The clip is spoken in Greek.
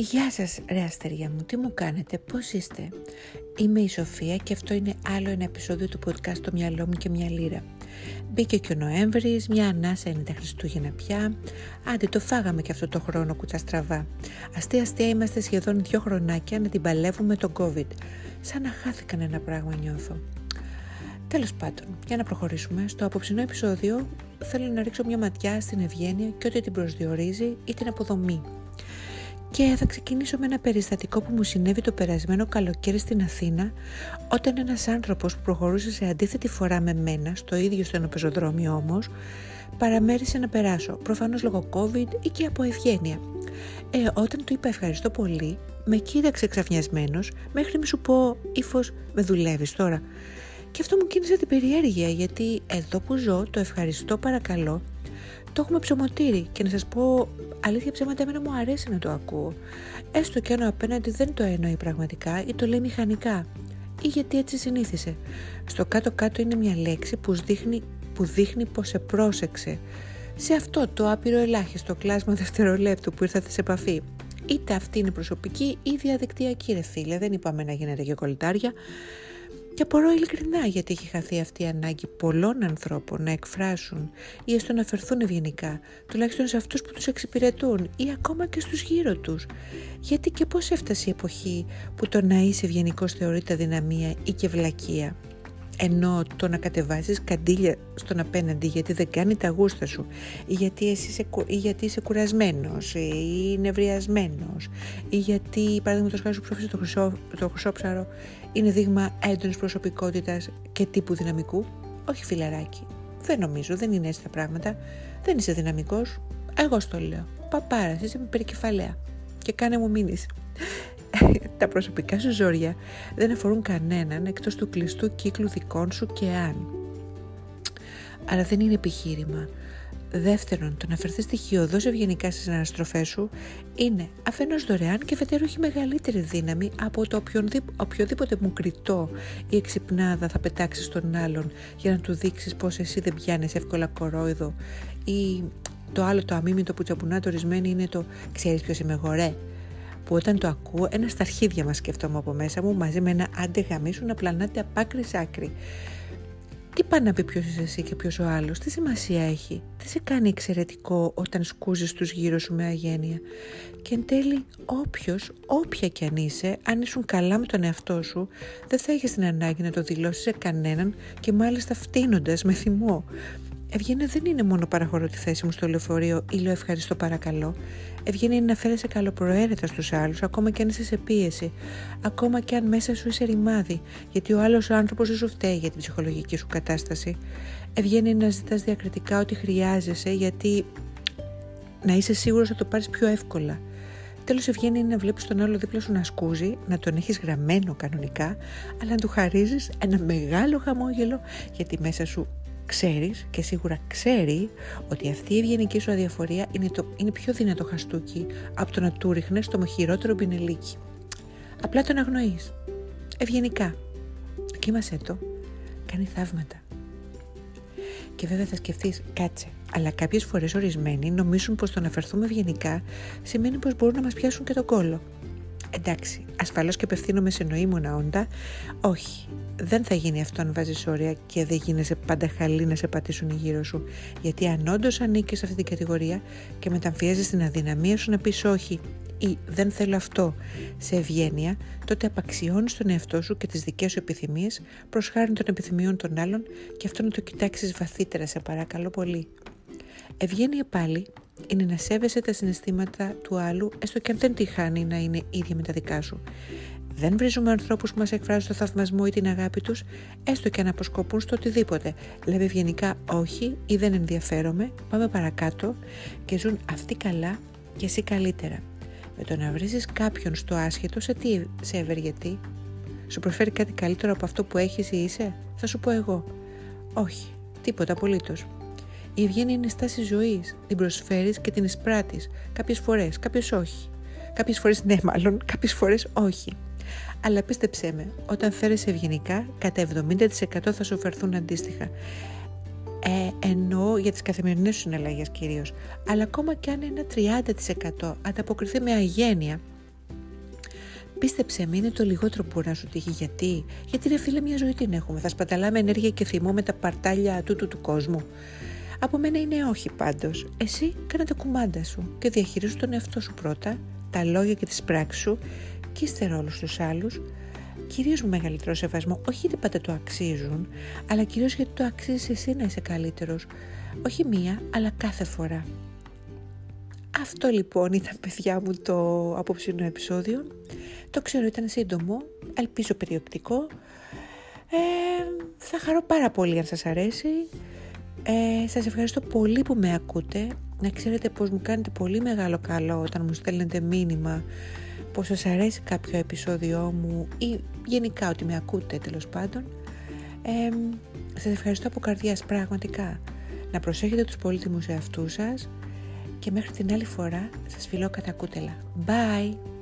Γεια σας ρε αστεριά μου, τι μου κάνετε, πώς είστε; Είμαι η Σοφία και αυτό είναι άλλο ένα επεισόδιο του podcast «Το μυαλό μου και μια λίρα». Μπήκε και ο Νοέμβρης, μια ανάσα είναι τα Χριστούγεννα πια. Άντε το φάγαμε και αυτό το χρόνο κουτσά στραβά. Αστεία αστεία είμαστε σχεδόν δύο χρονάκια να την παλεύουμε τον COVID. Σαν να χάθηκαν ένα πράγμα νιώθω. Τέλος πάντων, για να προχωρήσουμε, στο απόψινό επεισόδιο θέλω να ρίξω μια ματιά στην ευγένεια και ό,τι την προσδιορίζει ή την αποδομή. Και θα ξεκινήσω με ένα περιστατικό που μου συνέβη το περασμένο καλοκαίρι στην Αθήνα όταν ένας άνθρωπος που προχωρούσε σε αντίθετη φορά με μένα, στο ίδιο στο πεζοδρόμιο όμως, παραμέρισε να περάσω, προφανώς λόγω COVID ή και από ευγένεια. Ε, όταν του είπα ευχαριστώ πολύ, με κοίταξε ξαφνιασμένος μέχρι μη σου πω ύφο με δουλεύεις τώρα. Και αυτό μου κίνησε την περιέργεια γιατί εδώ που ζω το ευχαριστώ παρακαλώ το έχουμε ψωμοτήρι και να σας πω αλήθεια ψέματα εμένα μου αρέσει να το ακούω. Έστω και αν ο απέναντι δεν το εννοεί πραγματικά ή το λέει μηχανικά ή γιατί έτσι συνήθισε. Στο κάτω-κάτω είναι μια λέξη που δείχνει, που δείχνει πως σε πρόσεξε. Σε αυτό το άπειρο ελάχιστο κλάσμα δευτερολέπτου που ήρθατε σε επαφή. Είτε αυτή είναι προσωπική ή διαδικτυακή ρε φίλε, δεν είπαμε να γίνετε και κολλητάρια. Και απορώ ειλικρινά γιατί έχει χαθεί αυτή η ανάγκη πολλών ανθρώπων να εκφράσουν ή έστω να φερθούν ευγενικά, τουλάχιστον σε αυτούς που τους εξυπηρετούν ή ακόμα και στους γύρω τους. Γιατί και πώς έφτασε η εποχή που το να είσαι ευγενικός θεωρείται αδυναμία ή και βλακεία; Ενώ το να κατεβάζεις καντήλια στον απέναντι γιατί δεν κάνει τα γούστα σου ή γιατί, εσύ είσαι, ή γιατί είσαι κουρασμένος ή νευριασμένος ή γιατί παραδείγματος χάρη σου ψόφισε το, χρυσό, το χρυσόψαρο είναι δείγμα έντονης προσωπικότητας και τύπου δυναμικού; Όχι φιλαράκι. Δεν νομίζω, δεν είναι έτσι τα πράγματα. Δεν είσαι δυναμικός. Εγώ στο λέω. Παπάρας, είσαι με περικεφαλαία. Και κάνε μου μήνυση τα προσωπικά σου ζόρια δεν αφορούν κανέναν εκτός του κλειστού κύκλου δικών σου και αν. Αλλά δεν είναι επιχείρημα. Δεύτερον, το να φερθείς στοιχειοδός ευγενικά στις αναστροφές σου είναι αφενός δωρεάν και αφετέρου έχει μεγαλύτερη δύναμη από το οποιοδήποτε μου κριτό ή εξυπνάδα θα πετάξεις στον άλλον για να του δείξεις πως εσύ δεν πιάνεις εύκολα κορόιδο ή το άλλο το αμήμητο που τσαπουνάτε ορισμένοι είναι το ξέρεις ποιος είμαι εγώ ρε που όταν το ακούω ένα στα αρχίδια μας σκέφτομαι από μέσα μου μαζί με ένα άντε γαμίσου να πλανάτε απ' άκρη σ' άκρη. Τι πάει να πει ποιος είσαι εσύ και ποιος ο άλλος, τι σημασία έχει, τι σε κάνει εξαιρετικό όταν σκούζεις τους γύρω σου με αγένεια. Και εν τέλει όποιος, όποια κι αν είσαι, αν ήσουν καλά με τον εαυτό σου, δεν θα έχεις την ανάγκη να το δηλώσεις σε κανέναν και μάλιστα φτύνοντας με θυμό. Ευγένεια δεν είναι μόνο παραχωρώ τη θέση μου στο λεωφορείο ή λέω ευχαριστώ παρακαλώ. Ευγένεια είναι να φέρεσαι καλοπροαίρετα στους άλλους, ακόμα και αν είσαι σε πίεση, ακόμα και αν μέσα σου είσαι ρημάδι, γιατί ο άλλος άνθρωπος δεν σου φταίει για την ψυχολογική σου κατάσταση. Ευγένεια είναι να ζητάς διακριτικά ό,τι χρειάζεσαι, γιατί να είσαι σίγουρος θα το πάρεις πιο εύκολα. Τέλος, ευγένεια είναι να βλέπεις τον άλλο δίπλα σου να σκούζει, να τον έχεις γραμμένο κανονικά, αλλά να του χαρίζεις ένα μεγάλο χαμόγελο, γιατί μέσα σου ξέρεις και σίγουρα ξέρει ότι αυτή η ευγενική σου αδιαφορία είναι, το, είναι πιο δυνατό χαστούκι από το να του ρίχνεις το χειρότερο πινελίκι. Απλά τον αγνοείς. Ευγενικά. Δοκίμασέ το. Κάνει θαύματα. Και βέβαια θα σκεφτείς, κάτσε. Αλλά κάποιες φορές ορισμένοι νομίζουν πως το να φερθούμε ευγενικά σημαίνει πως μπορούν να μας πιάσουν και τον κόλο. Εντάξει, ασφαλώς και απευθύνομαι σε νοήμονα όντα. Όχι, δεν θα γίνει αυτό αν βάζεις όρια και δεν γίνεσαι πάντα χαλή να σε πατήσουν γύρω σου. Γιατί αν όντως ανήκεις σε αυτή την κατηγορία και μεταμφιέζεις την αδυναμία σου να πεις όχι ή δεν θέλω αυτό σε ευγένεια, τότε απαξιώνεις τον εαυτό σου και τις δικές σου επιθυμίες προ χάρη των επιθυμιών των άλλων και αυτό να το κοιτάξεις βαθύτερα, σε παρακαλώ πολύ. Ευγένεια πάλι είναι να σέβεσαι τα συναισθήματα του άλλου, έστω και αν δεν τη χάνει να είναι ίδια με τα δικά σου. Δεν βρίζουμε ανθρώπους που μας εκφράζουν το θαυμασμό ή την αγάπη τους, έστω και αν αποσκοπούν στο οτιδήποτε. Λέμε ευγενικά όχι ή δεν ενδιαφέρομαι, πάμε παρακάτω και ζουν αυτοί καλά και εσύ καλύτερα. Με το να βρίζεις κάποιον στο άσχετο, σε τι σε ευεργετεί, σου προσφέρει κάτι καλύτερο από αυτό που έχεις ή είσαι, θα σου πω εγώ. Όχι, τίποτα απολύτως. Η ευγένεια είναι στάση ζωής. Την προσφέρεις και την εισπράττεις. Κάποιες φορές, κάποιες όχι. Κάποιες φορές ναι, μάλλον, κάποιες φορές όχι. Αλλά πίστεψέ με, όταν φέρεσαι ευγενικά, κατά 70% θα σου φερθούν αντίστοιχα. Ε, εννοώ για τις καθημερινές σου συναλλαγές κυρίως. Αλλά ακόμα και αν ένα 30% ανταποκριθεί με αγένεια, Πίστεψε με, είναι το λιγότερο που μπορεί να σου τύχει. Γιατί, γιατί ρε φίλε, μια ζωή την έχουμε. Θα σπαταλάμε ενέργεια και θυμό με τα παρτάλια τούτου του κόσμου. Από μένα είναι όχι πάντως. Εσύ κάνε τα κουμάντα σου και διαχειρίζου τον εαυτό σου πρώτα, τα λόγια και τις πράξεις σου και ύστερα όλους τους άλλους. Κυρίως με μεγαλύτερο σεβασμό, όχι γιατί πάντα το αξίζουν, αλλά κυρίως γιατί το αξίζεις εσύ να είσαι καλύτερος. Όχι μία, αλλά κάθε φορά. Αυτό λοιπόν ήταν παιδιά μου το απόψινο επεισόδιο. Το ξέρω ήταν σύντομο, ελπίζω περιοπτικό. Ε, θα χαρώ πάρα πολύ αν σας αρέσει. Ε, σας ευχαριστώ πολύ που με ακούτε. Να ξέρετε πως μου κάνετε πολύ μεγάλο καλό όταν μου στέλνετε μήνυμα πως σας αρέσει κάποιο επεισόδιό μου ή γενικά ότι με ακούτε τέλος πάντων. Ε, σας ευχαριστώ από καρδιάς πραγματικά. Να προσέχετε τους πολύτιμους εαυτούς σας και μέχρι την άλλη φορά σας φιλώ κατά κούτελα. Bye!